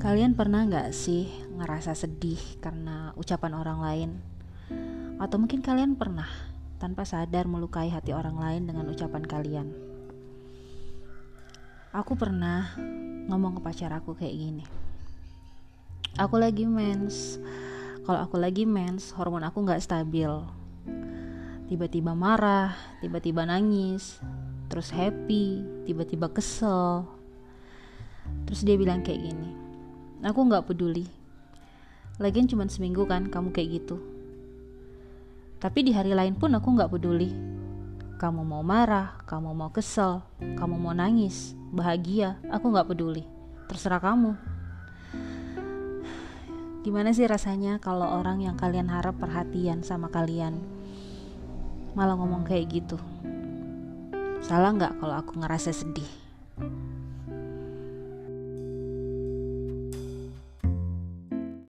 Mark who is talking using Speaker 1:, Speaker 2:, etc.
Speaker 1: Kalian pernah nggak sih ngerasa sedih karena ucapan orang lain? Atau mungkin kalian pernah tanpa sadar melukai hati orang lain dengan ucapan kalian? Aku pernah ngomong ke pacar aku kayak gini. Aku lagi mens. Kalau aku lagi mens, hormon aku nggak stabil. Tiba-tiba marah, tiba-tiba nangis, terus happy, tiba-tiba kesel. Terus dia bilang kayak gini, Aku nggak peduli. Lagian cuma seminggu kan kamu kayak gitu. Tapi di hari lain pun aku nggak peduli. Kamu mau marah, kamu mau kesel, kamu mau nangis, bahagia, aku nggak peduli. Terserah kamu. Gimana sih rasanya kalau orang yang kalian harap perhatian sama kalian malah ngomong kayak gitu? Salah nggak kalau aku ngerasa sedih?